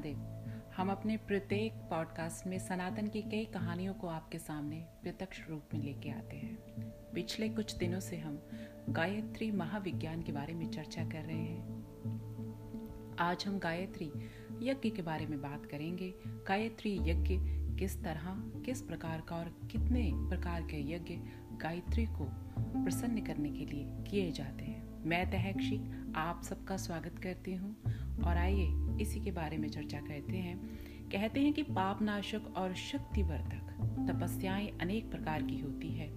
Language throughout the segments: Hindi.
महादेव हम अपने प्रत्येक पॉडकास्ट में सनातन की कई कहानियों को आपके सामने प्रत्यक्ष रूप में लेके आते हैं। पिछले कुछ दिनों से हम गायत्री महाविज्ञान के बारे में चर्चा कर रहे हैं। आज हम गायत्री यज्ञ के बारे में बात करेंगे। गायत्री यज्ञ किस तरह, किस प्रकार का और कितने प्रकार के यज्ञ गायत्री को प्रसन्न करने के लिए किए जाते हैं। मैं तहक्षी, आप सबका स्वागत करती हूँ। और आइए इसी के बारे में चर्चा करते हैं। कहते हैं कि पाप नाशक और शक्तिवर्धक तपस्याएँ अनेक प्रकार की होती है,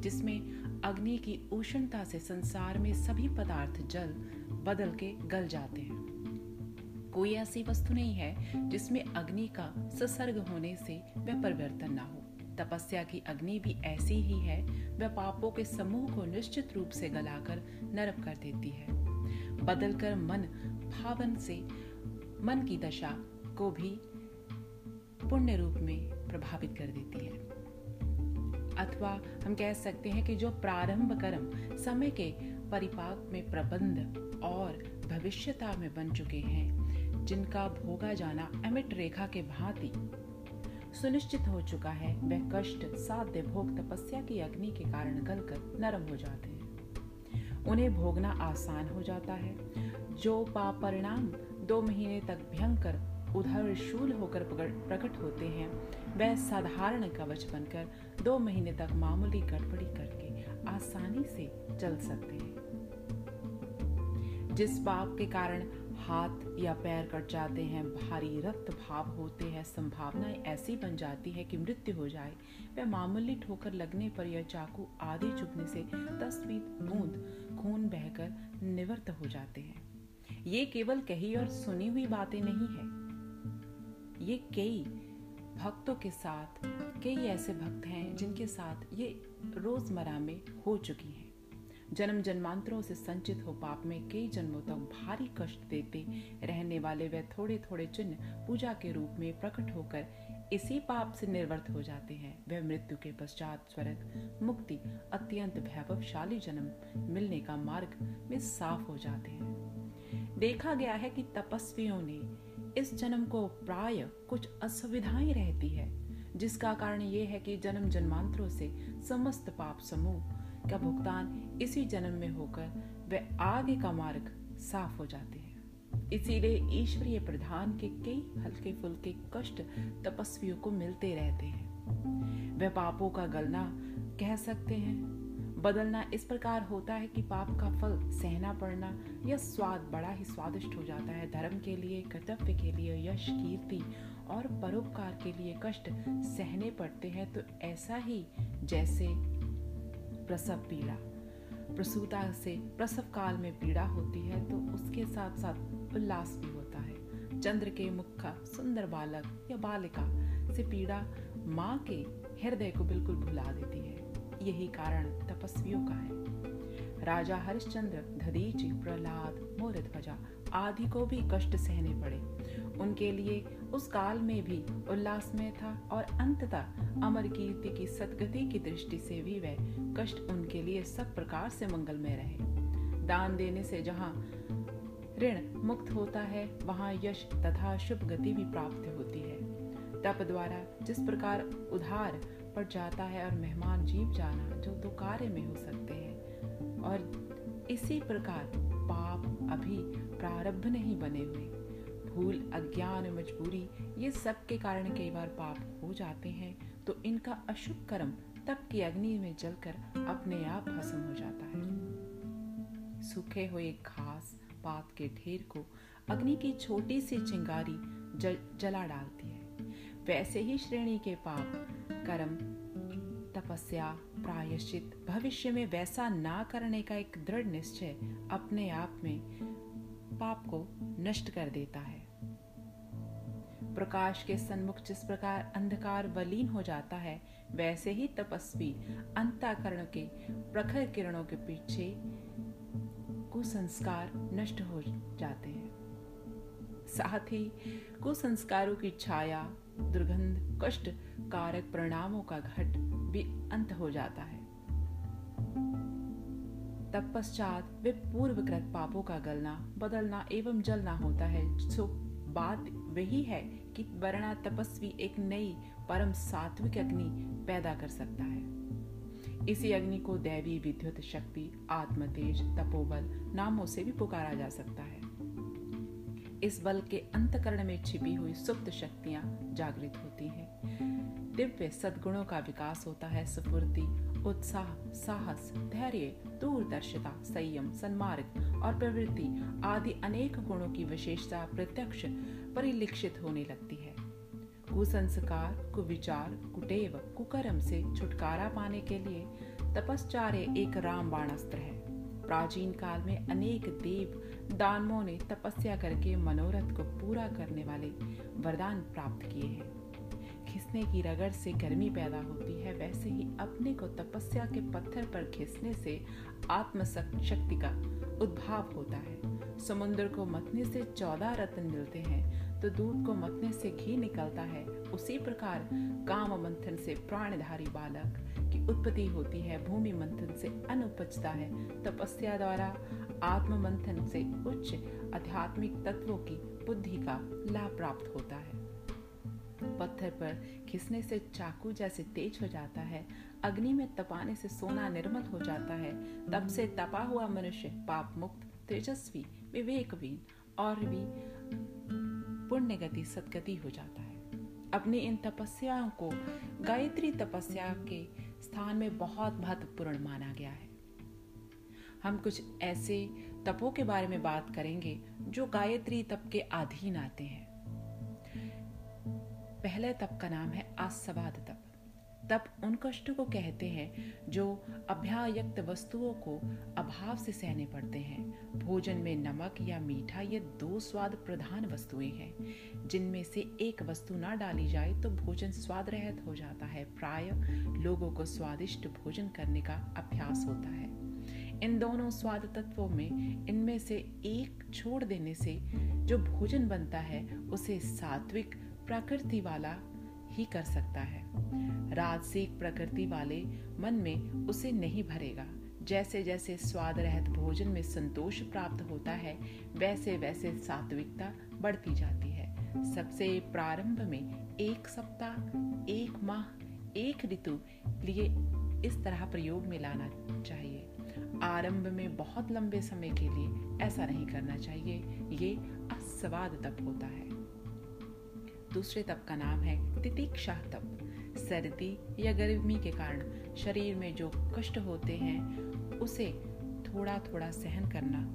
जिसमें अग्नि की उष्णता से संसार में सभी पदार्थ जल बदल के गल जाते हैं। कोई ऐसी वस्तु नहीं है जिसमें अग्नि का ससर्ग होने से वह परिवर्तन ना हो। तपस्या की अग्नि भी ऐसी ही है, वह पापों के समूह को निश्चित रूप से गलाकर नरक कर देती है। बदलकर मन भावन से मन की दशा को भी पुण्य रूप में प्रभावित कर देती है। अथवा हम कह सकते हैं कि जो प्रारंभ कर्म समय के परिपाक में प्रबंध और भविष्यता में बन चुके हैं, जिनका भोगा जाना अमिट रेखा के भांति सुनिश्चित हो चुका है, वह कष्ट, साध्य भोग, तपस्या की अग्नि के कारण गलकर नरम हो जाते हैं। उन्हें भोगना आसान हो जाता है। जो पाप परिणाम दो महीने तक भयंकर उधर शूल होकर प्रकट होते हैं। वह साधारण कवच बनकर दो महीने तक मामूली गड़बड़ी करके आसानी से चल सकते हैं। जिस पाप के कारण हाथ या पैर कट जाते हैं, भारी रक्त भाव होते हैं, संभावनाएँ ऐसी बन जाती है कि मृत्यु हो जाए। वह मामूली ठोकर लगने पर यह चाकू आदि चुभने से दस बूंद खून बहकर निवृत्त हो जाते हैं। ये केवल कही और सुनी हुई बातें नहीं है। ये कई भक्तों के साथ, कई ऐसे भक्त हैं जिनके साथ ये रोज़मर्रा में हो चुकी हैं। जन्म जन्मांतरों से संचित हो पाप में कई जन्मों तक भारी कष्ट देते रहने वाले वे थोड़े थोड़े चिन्ह पूजा के रूप में प्रकट होकर इसी पाप से निर्वर्त हो जाते हैं। वह मृत्यु के पश्चात स्वर्ग मुक्ति, अत्यंत वैभवशाली जन्म मिलने का मार्ग में साफ़ हो जाते हैं। देखा गया है कि तपस्वियों ने इस जन्म को प्राय कुछ असुविधाएँ रहती है, जिसका कारण ये है कि जन्म जन्मांतरों से समस्त पाप समूह का भुगतान इसी जन्म में होकर वे आगे का मार्ग साफ़ हो जाते हैं। इसीलिए ईश्वरीय प्रधान के कई हल्के फुल्के कष्ट तपस्वियों को मिलते रहते हैं। वे पापों का गलना कह सकते हैं बदलना इस प्रकार होता है कि पाप का फल सहना पड़ना यह स्वाद बड़ा ही स्वादिष्ट हो जाता है। धर्म के लिए, कर्तव्य के लिए, यश, कीर्ति और परोपकार के लिए कष्ट सहने पड़ते हैं तो ऐसा ही जैसे प्रसव पीड़ा। प्रसूता से प्रसव काल में पीड़ा होती है तो उसके साथ साथ उल्लास भी होता है। चंद्र के मुख का सुंदर बालक या बालिका से पीड़ा माँ के हृदय को बिल्कुल भुला देती है। यही कारण तपस्वियों का है। राजा हरिश्चंद्र धदीची प्रहलाद मोर ध्वजा आदि को भी कष्ट सहने पड़े। उनके लिए उस काल में भी उल्लास में था और अंततः अमर कीर्ति की सदगति की दृष्टि से भी वह कष्ट उनके लिए सब प्रकार से मंगलमय रहे। दान देने से जहाँ ऋण मुक्त होता है, वहाँ यश तथा शुभ गति भी प्राप्त होती है। तप द्वारा जिस प्रकार उधार पड़ जाता है और मेहमान जीव जाना जो दो कार्य में हो सकते हैं। और इसी प्रकार पाप अभी प्रारब्ध नहीं बने हुए। भूल अज्ञान मजबूरी ये सब के कारण कई बार पाप हो जाते हैं तो इनका अशुभ कर्म तप की अग्नि में जलकर अपने आप भस्म हो जाता है। सूखे हुए घास पात के ढेर को अग्नि की छोटी सी चिंगारी जल, जला डालती है। वैसे ही श्रेणी के पाप कर्म तपस्या, प्रायश्चित, भविष्य में वैसा ना करने का एक दृढ़ निश्चय अपने आप में पाप को नष्ट कर देता है। प्रकाश के सन्मुख जिस प्रकार अंधकार वलीन हो जाता है, वैसे ही तपस्वी अंताकरण के प्रखर किरणों के पीछे कुसंस्कार नष्ट हो जाते हैं। साथ ही कुसंस्कारों की छाया दुर्गंध, कष्ट, कारक परिणामों का घट भी अंत हो जाता है। तत्पश्चात वे पूर्वकृत पापों का गलना, बदलना एवं जलना होता है। जो बात वही है कि वर्णा तपस्वी एक नई परम सात्विक अग्नि पैदा कर सकता है। इसी अग्नि को दैवी विद्युत शक्ति, आत्मतेज, तपोबल नामों से भी पुकारा जा सकता है। इस बल के अंतकरण में छिपी हुई सुप्त शक्तियाँ जागृत होती हैं। दिव्य सद्गुणों का विकास होता है, स्फूर्ति, उत्साह, साहस, धैर्य, दूरदर्शिता, संयम, सन्मार्ग और प्रवृत्ति आदि अनेक गुणों की विशेषता प्रत्यक्ष परिलक्षित होने लगती है। कुसंस्कार, कुविचार, कुटेव, कुकर्म से छुटकारा पाने के लिए तपस्चार्य एक रामबाण अस्त्र है। प्राचीन काल में अनेक देव दानवों ने तपस्या करके मनोरथ को पूरा करने वाले वरदान प्राप्त किए हैं। घिसने की रगड़ से गर्मी पैदा होती है, वैसे ही अपने को तपस्या के पत्थर पर घिसने से आत्म शक्ति का उद्भाव होता है। समुद्र को मतने से चौदह रत्न मिलते हैं तो दूध को मतने से घी निकलता है। उसी प्रकार काम मंथन से प्राणधारी बालक उत्पत्ति होती है, भूमि मंथन से अन्न उपजता है। तपस्या द्वारा आत्म मंथन से उच्च आध्यात्मिक तत्वों की बुद्धि का लाभ प्राप्त होता है। पत्थर पर खिसने से चाकू जैसे तेज हो जाता है, अग्नि में तपाने से सोना निर्मल हो जाता है तब से तपा हुआ मनुष्य पाप मुक्त, तेजस्वी, विवेकवीन और भी पुण्य गति सदगति हो जाता है। अपनी इन तपस्याओं को गायत्री तपस्या के स्थान में बहुत महत्वपूर्ण माना गया है। हम कुछ ऐसे तपों के बारे में बात करेंगे, जो गायत्री तप के अधीन आते हैं। पहले तप का नाम है आसवाद तप। तप उन कष्टों को कहते हैं जो अभ्यायुक्त वस्तुओं को अभाव से सहने पड़ते हैं। भोजन में नमक या मीठा ये दो स्वाद प्रधान वस्तुएँ हैं। जिनमें से एक वस्तु ना डाली जाए तो भोजन स्वाद रहित हो जाता है। प्राय लोगों को स्वादिष्ट भोजन करने का अभ्यास होता है। इन दोनों स्वाद तत्वों में, इनमें से एक छोड़ देने से जो भोजन बनता है, उसे सात्विक, प्रकृति वाला ही कर सकता है। राजसिक प्रकृति वाले मन में उसे नहीं भरेगा। जैसे जैसे स्वाद रहित भोजन में संतोष प्राप्त होता है वैसे वैसे सात्विकता बढ़ती जाती है। सबसे प्रारंभ में एक सप्ताह, एक माह, एक ऋतु लिए इस तरह प्रयोग में लाना चाहिए। आरंभ में बहुत लंबे समय के लिए ऐसा नहीं करना चाहिए। ये अस्वाद तप होता है। दूसरे तप का नाम है तितिक्षा तप। सर्दी या गर्मी के कारण शरीर में जो कष्ट होते हैं, उसे थोड़ा थोड़ा सहन करना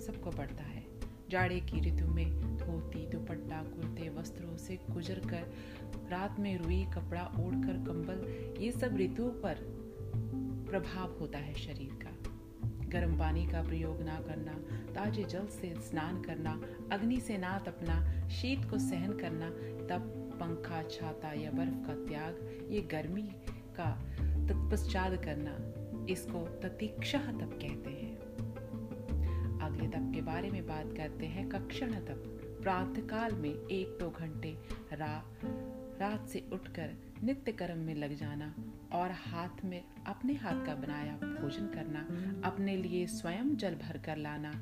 सबको पड़ता है। जाड़े की ऋतु में धोती, दुपट्टा, कुर्ते, वस्त्रों से गुजर कर रात में रुई, कपड़ा ओढ़कर, कंबल, ये सब ऋतु पर प्रभाव होता है शरीर गर्म पानी का प्रयोग ना करना ताजे जल से स्नान करना अग्नि से ना तपना शीत को सहन करना तब पंखा छाता या बर्फ़ का त्याग ये गर्मी का तत्पश्चात करना इसको ततीक्षा तप कहते हैं। अगले तप के बारे में बात करते हैं कक्षण तप प्रातः काल में एक दो तो घंटे रा, रात से उठकर नित्य कर्म में लग जाना और हाथ में अपने हाथ का बनाया भोजन करना, अपने लिए स्वयं जल भर कर लाना,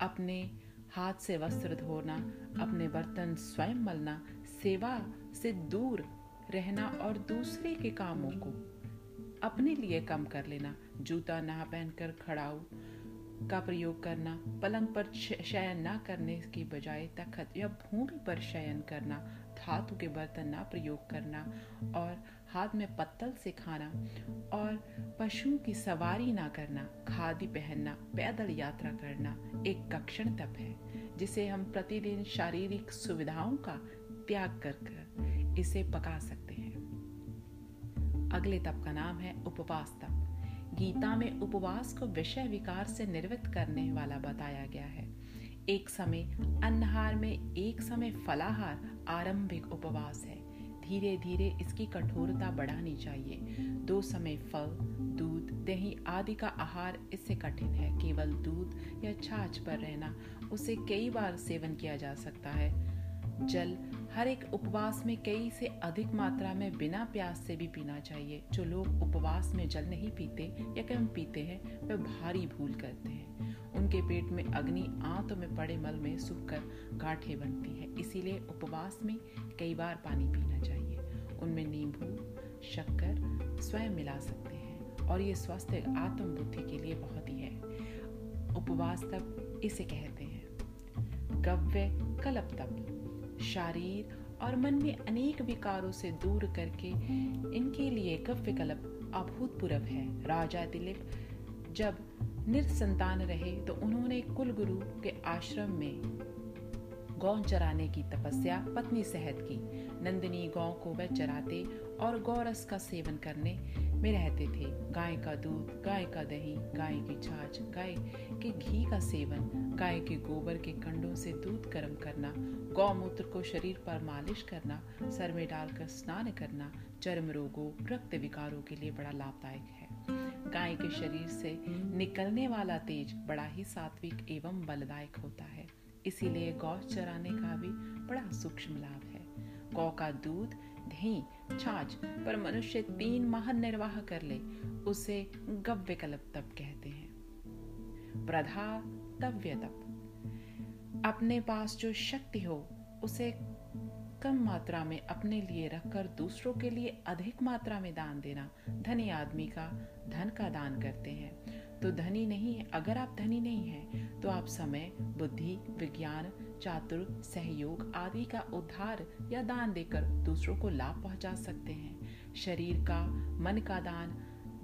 अपने हाथ से वस्त्र धोना, अपने बर्तन स्वयं मलना, सेवा से दूर रहना और दूसरे के कामों को अपने लिए कम कर लेना, जूता ना पहनकर खड़ाऊ का प्रयोग करना, पलंग पर शयन न करने की बजाय तखत या भूमि पर शयन करना धातु के बर्तन ना प्रयोग करना और हाथ में पत्तल से खाना और पशुओं की सवारी ना करना, खादी पहनना, पैदल यात्रा करना एक कक्षण तप है, जिसे हम प्रतिदिन शारीरिक सुविधाओं का त्याग कर कर इसे पका सकते हैं। अगले तप का नाम है उपवास तप। गीता में उपवास को विषय विकार से निर्वित करने वाला बताया गया है। एक समय, अन्हार में एक समय फलाहार, आरंभिक उपवास है। धीरे धीरे इसकी कठोरता बढ़ानी चाहिए। दो समय फल, दूध, दही आदि का आहार इससे कठिन है। केवल दूध या छाछ पर रहना, उसे कई बार सेवन किया जा सकता है। जल हर एक उपवास में कई से अधिक मात्रा में बिना प्यास से भी पीना चाहिए। जो लोग उपवास में जल नहीं पीते या कम पीते हैं वे भारी भूल करते हैं। उनके पेट में अग्नि आंतों में पड़े मल में सूखकर गांठें बनती है। इसीलिए उपवास में कई बार पानी पीना चाहिए। उनमें नींबू, शक्कर स्वयं मिला सकते हैं और ये स्वस्थ आत्म बुद्धि के लिए बहुत ही है। उपवास तप इसे कहते हैं। गव्य कलप तप शारीर और मन में अनेक विकारों से दूर करके इनके लिए गव्य कलप अभूतपूर्व है। राजा दिलीप जब निर्संतान रहे तो उन्होंने कुल गुरु के आश्रम में गौ चराने की तपस्या, पत्नी सहित की। नंदिनी गौ को वह चराते और गौरस का सेवन करने में रहते थे। गाय का दूध, गाय का दही, गाय की छाछ, गाय के घी का सेवन, गाय के गोबर के कंडों से दूध गर्म करना, गौमूत्र को शरीर पर मालिश करना, सर में डालकर स्नान करना, चर्म रोगों, रक्त विकारों के लिए बड़ा लाभदायक है। गाय के शरीर से निकलने वाला तेज बड़ा ही सात्विक एवं बलदायक होता है। इसीलिए गौ चराने का भी बड़ा सूक्ष्म लाभ है। गौ का दूध दही छाछ, पर मनुष्य तीन माह निर्वाह कर ले, उसे गव्य कल्प तप कहते हैं। प्रधा तव्य तप। अपने पास जो शक्ति हो, उसे कम मात्रा में अपने लिए रखकर दूसरों के लिए अधिक मात्रा में दान देना, धनी आदमी का धन का दान करते हैं। तो धनी नहीं है। अगर आप धनी नहीं हैं तो आप समय, बुद्धि, विज्ञान, चातुर, सहयोग आदि का उद्धार या दान देकर दूसरों को लाभ पहुँचा सकते हैं। शरीर का, मन का दान,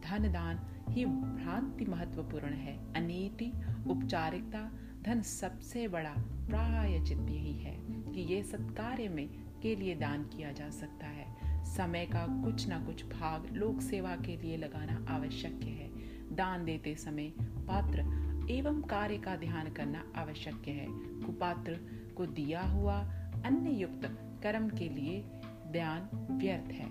धन दान ही भ्रांति महत्वपूर्ण है। अनीति उपचारिकता धन सबसे बड़ा प्रायचित यही है कि ये सत्कार्य में के लिए दान किया जा सकता है। समय का कुछ ना कुछ भाग लोक सेवा के लिए लगाना आवश्यक है। दान देते समय पात्र एवं कार्य का ध्यान करना आवश्यक है। कुपात्र को दिया हुआ अन्य युक्त कर्म के लिए ध्यान व्यर्थ है।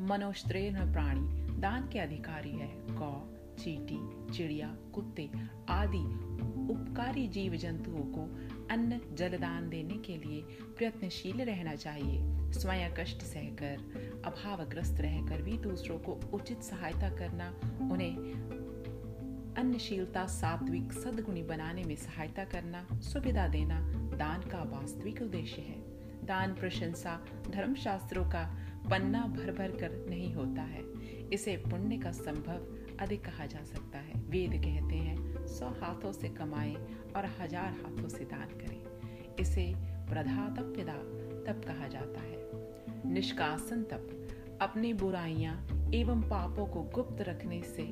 मनोस्त्रेण प्राणी दान के अधिकारी है। गौ चीटी, चिड़िया, कुत्ते आदि उपकारी जीव जंतुओं को अन्न जलदान देने के लिए प्रयत्नशील रहना चाहिए। स्वयं कष्ट सहकर, अभावग्रस्त रहकर भी दूसरों को उचित सहायता करना, उन्हें अन्नशीलता, सात्विक, सदगुणी बनाने में सहायता करना, सुविधा देना, दान का वास्तविक उद्देश्य है। दान प्रशंसा, धर्मशास्त्रों का पन्ना भर भर कर नहीं होता है। इसे पुण्य का संभव अधिक कहा जा सकता है। वेद कहते हैं सौ हाथों से कमाए और हज़ार हाथों से दान करें। इसे प्रधातप्यदा तप कहा जाता है। निष्कासन तप अपनी बुराइयाँ एवं पापों को गुप्त रखने से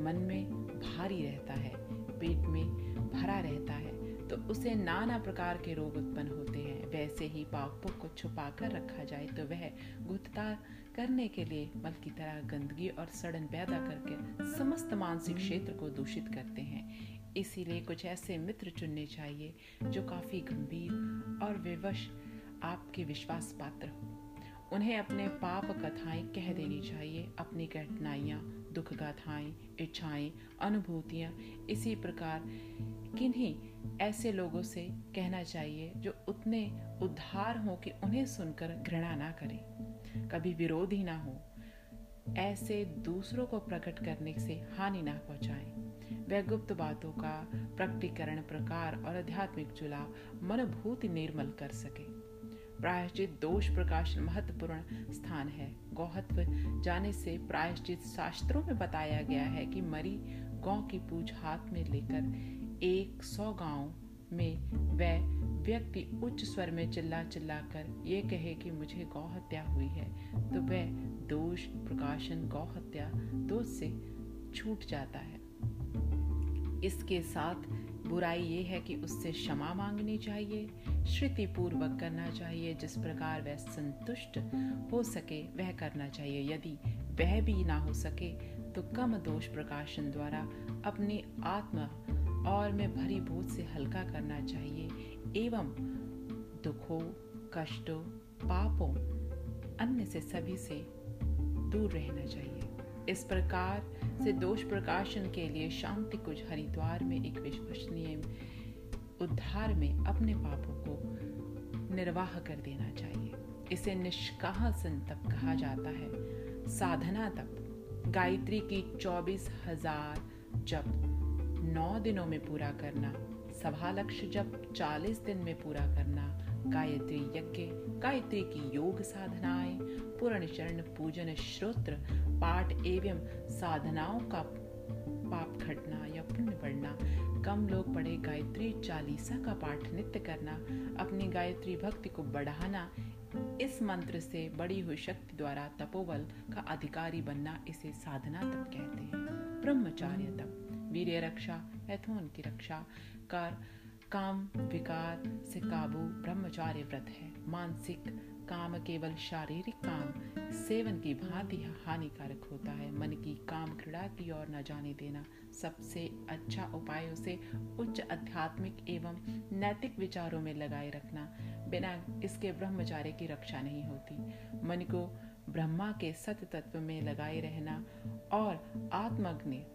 मन में भारी रहता है, पेट में भरा रहता है तो उसे नाना प्रकार के रोग उत्पन्न होते हैं। वैसे ही पापों को छुपा कर रखा जाए तो वह गुप्तता करने के लिए मल की तरह गंदगी और सड़न पैदा करके समस्त मानसिक क्षेत्र को दूषित करते हैं। इसीलिए कुछ ऐसे मित्र चुनने चाहिए जो काफ़ी गंभीर और विवश आपके विश्वास पात्र हो। उन्हें अपने पाप कथाएँ कह देनी चाहिए, अपनी कठिनाइयाँ, दुख गाथाएँ, इच्छाएँ, अनुभूतियाँ, इसी प्रकार किन्हीं ऐसे लोगों से कहना चाहिए जो उतने उद्धार हो कि उन्हें सुनकर घृणा ना करें। कभी विरोध ही ना हो। ऐसे दूसरों को प्रकट करने से हानि ना पहुंचाएँ। वह गुप्त बातों का प्रकटीकरण, प्रकार और आध्यात्मिक चुनाव मनभूति निर्मल कर सके। प्रायश्चित दोष प्रकाशन महत्वपूर्ण स्थान है। गौहत्व जाने से प्रायश्चित शास्त्रों में बताया गया है कि मरी गौ की पूछ हाथ में लेकर एक सौ गाँव में वह व्यक्ति उच्च स्वर में चिल्ला चिल्ला कर ये कहे कि मुझे गौ हत्या हुई है। तो वह दोष, प्रकाशन, गौ हत्या दोष से छूट जाता है। इसके साथ बुराई ये है कि उससे क्षमा मांगनी चाहिए श्रुति पूर्वक करना चाहिए, जिस प्रकार वह संतुष्ट हो सके वह करना चाहिए। यदि वह भी ना हो सके तो कम दोष प्रकाशन द्वारा अपनी आत्मा और में भरी बोझ से हल्का करना चाहिए। एवं दुखों, कष्टों, पापों, अन्य से सभी से दूर रहना चाहिए। इस प्रकार से दोष प्रकाशन के लिए शांति कुछ हरिद्वार में एक विश्वसनीय उद्धार में अपने पापों को निर्वाह कर देना चाहिए। इसे निष्कासन तप कहा जाता है। साधना तप। गायत्री की चौबीस हज़ार जप। नौ दिनों में पूरा करना, सभा लक्ष्य जब 40 दिन में पूरा करना, गायत्री यज्ञ, गायत्री की योग साधनाएँ, पूर्ण चरण, पूजन श्रोत्र, पाठ एवं साधनाओं का पाप घटना या पुण्य बढ़ना कम लोग पढ़े गायत्री चालीसा का पाठ नित्य करना, अपनी गायत्री भक्ति को बढ़ाना, इस मंत्र से बड़ी हुई शक्ति द्वारा तपोबल का अधिकारी बनना, इसे साधना तप कहते हैं। ब्रह्मचार्य तप। वीर रक्षा यथोन की रक्षा, कर, काम, विकार से काबू ब्रह्मचार्य व्रत है। मानसिक काम केवल शारीरिक काम, सेवन की भांति हानिकारक होता है। मन की काम क्रीड़ा की ओर न जाने देना सबसे अच्छा उपायों से उच्च आध्यात्मिक एवं नैतिक विचारों में लगाए रखना। बिना इसके ब्रह्मचार्य की रक्षा नहीं होती। मन को ब्रह्मा के सत्य तत्व में लगाए रहना और आत्मग्नि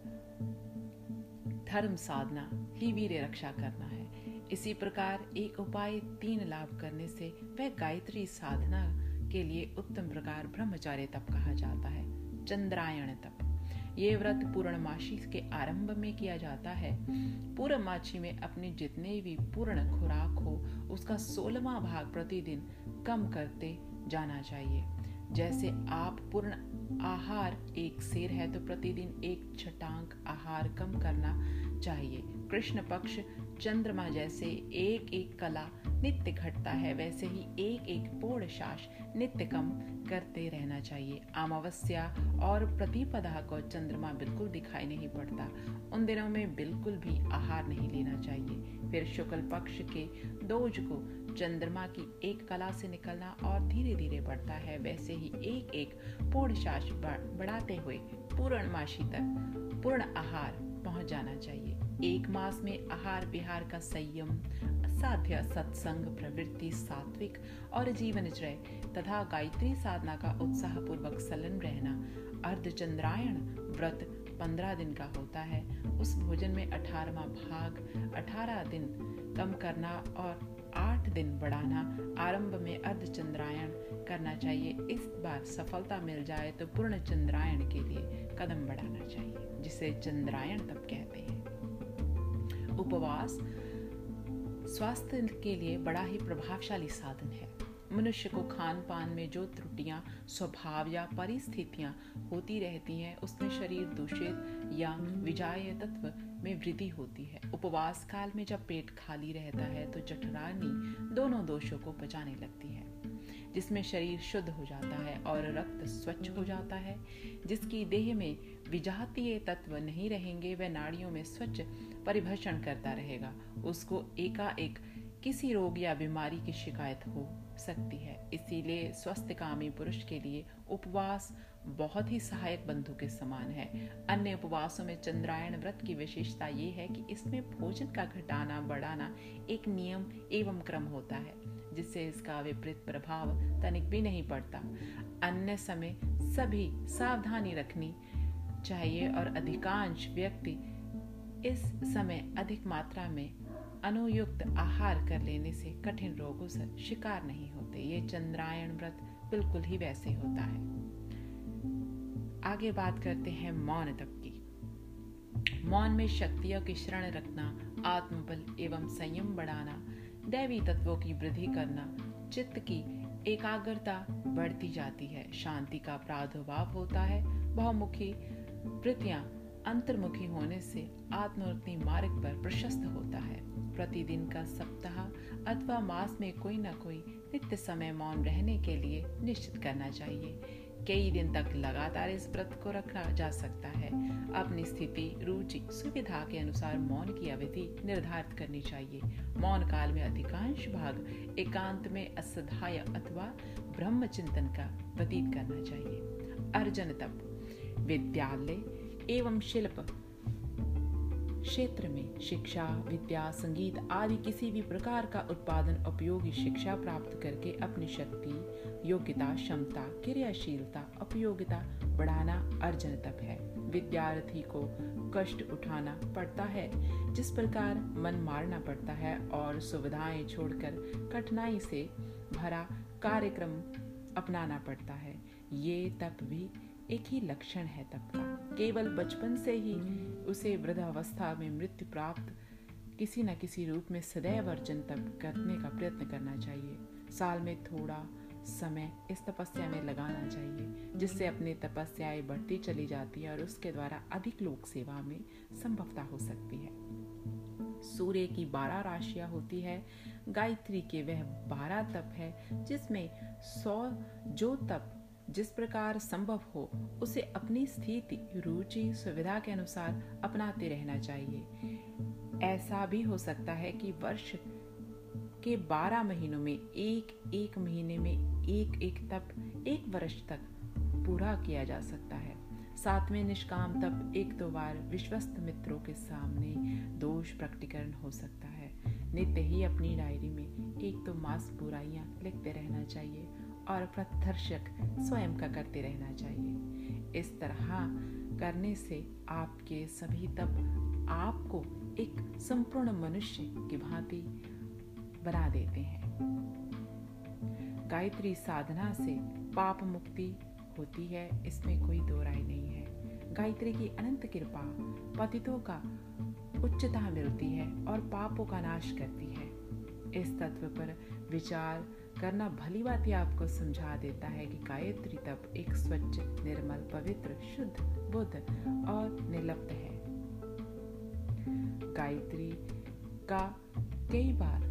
धर्म साधना ही वीर रक्षा करना है। इसी प्रकार एक उपाय तीन लाभ करने से वह गायत्री साधना के लिए उत्तम प्रकार ब्रह्मचार्य तप कहा जाता है, चंद्रायण तप। ये व्रत पूर्णमासी के आरंभ में किया जाता है। पूर्णमासी में अपने जितने भी पूर्ण खुराक हो, उसका सोलवा भाग प्रतिदिन कम करते जाना चाहिए। जैसे आप पूर्ण आहार एक सिर है तो प्रतिदिन एक छटांक आहार कम करना चाहिए। कृष्ण पक्ष चंद्रमा जैसे एक एक कला नित्य घटता है, वैसे ही एक एक पूर्ण शास नित्य कम करते रहना चाहिए। अमावस्या और प्रतिपदा को चंद्रमा बिल्कुल दिखाई नहीं पड़ता। उन दिनों में बिल्कुल भी आहार नहीं लेना चाहिए। फिर शुक्ल पक्ष के दोज को चंद्रमा की एक कला से निकलना और धीरे धीरे बढ़ता है, वैसे ही एक एक पूर्ण शास बढ़ाते हुए पूर्णमासी तक पूर्ण आहार पहुँच जाना चाहिए। एक मास में आहार विहार का संयम साध्य सत्संग, प्रवृत्ति, सात्विक और जीवनचय तथा गायत्री साधना का उत्साह पूर्वक सलन रहना। अर्धचंद्रायण व्रत पंद्रह दिन का होता है। उस भोजन में अठारवा भाग, अठारह दिन कम करना और आठ दिन बढ़ाना आरंभ में अर्धचंद्रायण करना चाहिए। इस बार सफलता मिल जाए तो पूर्ण चंद्रायण के लिए कदम बढ़ाना चाहिए, जिसे चंद्रायण तब कहते हैं। उपवास स्वास्थ्य के लिए बड़ा ही प्रभावशाली साधन है। मनुष्य को खान पान में जो त्रुटियाँ, स्वभाव या परिस्थितियाँ होती रहती हैं, उसमें शरीर दूषित या विजाय तत्व में वृद्धि होती है। उपवास काल में जब पेट खाली रहता है तो जठराग्नि दोनों दोषों को बचाने लगती है, जिसमें शरीर शुद्ध हो जाता है और रक्त स्वच्छ हो जाता है, जिसकी देह में विजातीय तत्व नहीं रहेंगे, वह नाड़ियों में स्वच्छ परिभषण करता रहेगा। उसको एकाएक किसी रोग या बीमारी की शिकायत हो सकती है। इसीलिए स्वस्थ कामी पुरुष के लिए उपवास बहुत ही सहायक बंधु के समान है। अन्य उपवासों में चंद्रायण व्रत की विशेषता ये है कि इसमें भोजन का घटाना, बढ़ाना एक नियम एवं क्रम होता है, जिससे इसका विपरीत प्रभाव तनिक भी नहीं पड़ता। अन्य समय सभी सावधानी रखनी चाहिए और अधिकांश व्यक्ति इस समय अधिक मात्रा में अनुयुक्त आहार कर लेने से कठिन रोगों से शिकार नहीं होते। ये चंद्रायण व्रत बिल्कुल ही वैसे होता है। आगे बात करते हैं मौन तप की। मौन में शक्तियों की शरण रखना, आत्मबल एवं संयम बढ़ाना, दैवी तत्वों की वृद्धि करना, चित्त की एकाग्रता बढ़ती जाती है। शांति का प्रादुर्भाव होता है। बहुमुखी वृत्तियाँ अंतर्मुखी होने से आत्मवृत्ति मार्ग पर प्रशस्त होता है। प्रतिदिन का सप्ताह अथवा मास में कोई ना कोई नित्य समय मौन रहने के लिए निश्चित करना चाहिए। कई दिन तक लगातार इस व्रत को रखा जा सकता है। अपनी स्थिति, रुचि, सुविधा के अनुसार मौन की अवधि निर्धारित करनी चाहिए। मौन काल में अधिकांश भाग एकांत में असधाय अथवा ब्रह्म चिंतन का व्यतीत करना चाहिए। अर्जन तप विद्यालय एवं शिल्प। क्षेत्र में शिक्षा, विद्या, संगीत आदि किसी भी प्रकार का उत्पादन उपयोगी शिक्षा प्राप्त करके अपनी शक्ति, योग्यता, क्षमता, क्रियाशीलता, उपयोगिता बढ़ाना अर्जन तक है। विद्यार्थी को कष्ट उठाना पड़ता है, जिस प्रकार मन मारना पड़ता है और सुविधाएँ छोड़कर कठिनाई से भरा कार्यक्रम अपनाना पड़ता है, ये तप भी एक ही लक्षण है तप का। केवल बचपन से ही उसे वृद्धावस्था में मृत्यु प्राप्त किसी न किसी रूप में सदैव अर्जन तप करने का प्रयत्न करना चाहिए। साल में थोड़ा समय इस तपस्या में लगाना चाहिए, जिससे अपनी तपस्याएँ बढ़ती चली जाती है और उसके द्वारा अधिक लोक सेवा में संभवता हो सकती है। सूर्य की बारह राशियाँ होती है। गायत्री के वह बारह तप है, जिसमें सौ जो तप जिस प्रकार संभव हो, उसे अपनी स्थिति, रुचि, सुविधा के अनुसार अपनाते रहना चाहिए। ऐसा भी हो सकता है कि वर्ष के बारह महीनों में, एक एक महीने में, एक एक तप, एक वर्ष तक पूरा किया जा सकता है। सातवें निष्काम तप एक दो बार विश्वस्त मित्रों के सामने दोष प्रकटीकरण हो सकता है। नित्य ही अपनी डायरी में एक तो मास बुराइयाँ लिखते रहना चाहिए। और प्रदर्शक स्वयं का करते रहना चाहिए। इस तरह करने से आपके सभी तप आपको एक संपूर्ण मनुष्य की भांति बना देते हैं। गायत्री साधना से पाप मुक्ति होती है, इसमें कोई दो राय नहीं है। गायत्री की अनंत कृपा पतितों का उच्चता मिलती है और पापों का नाश करती है। इस तत्व पर विचार करना भली बात ही आपको समझा देता है कि गायत्री तप एक स्वच्छ, निर्मल, पवित्र, शुद्ध, बुद्ध और निर्लप्त है। गायत्री का कई बार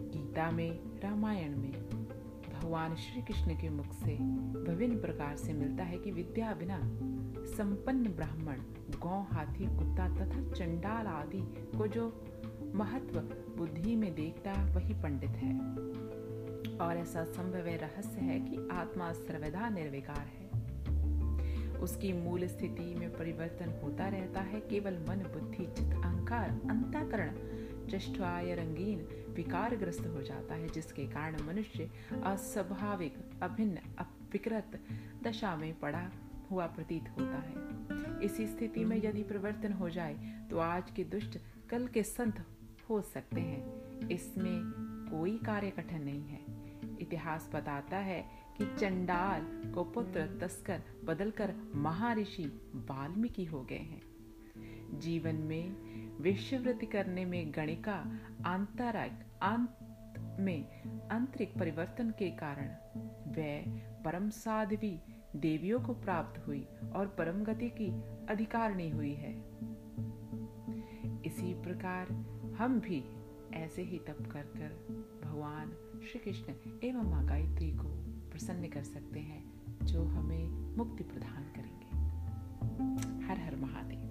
गीता में, रामायण में भगवान श्री कृष्ण के मुख से विभिन्न प्रकार से मिलता है कि विद्या बिना संपन्न ब्राह्मण, गौ, हाथी, कुत्ता तथा चंडाल आदि को जो महत्व बुद्धि में देखता, वही पंडित है। और ऐसा संभव रहस्य है कि आत्मा सर्वदा निर्विकार है। उसकी मूल स्थिति में परिवर्तन होता रहता है, केवल मन, बुद्धि चित अहंकार, अंताकरण चष्टवाय रंगीन, विकारग्रस्त हो जाता है, जिसके कारण मनुष्य अस्वाभाविक, अभिन्न विकृत दशा में पड़ा हुआ प्रतीत होता है। इसी स्थिति में यदि परिवर्तन हो जाए तो आज के दुष्ट कल के संत हो सकते हैं। इसमें कोई कार्य कठिन नहीं है। इतिहास बताता है कि चंडाल को पुत्र तस्कर बदलकर महर्षि वाल्मीकि हो गए हैं। जीवन में विश्ववृत्ति करने में गणिका आंतरिक अंत में आंतरिक परिवर्तन के कारण वह परम साध्वी देवियों को प्राप्त हुई और परम गति की अधिकारणी हुई है। इसी प्रकार हम भी ऐसे ही तप कर कर भगवान श्री कृष्ण एवं माँ गायत्री को प्रसन्न कर सकते हैं, जो हमें मुक्ति प्रदान करेंगे। हर हर महादेव।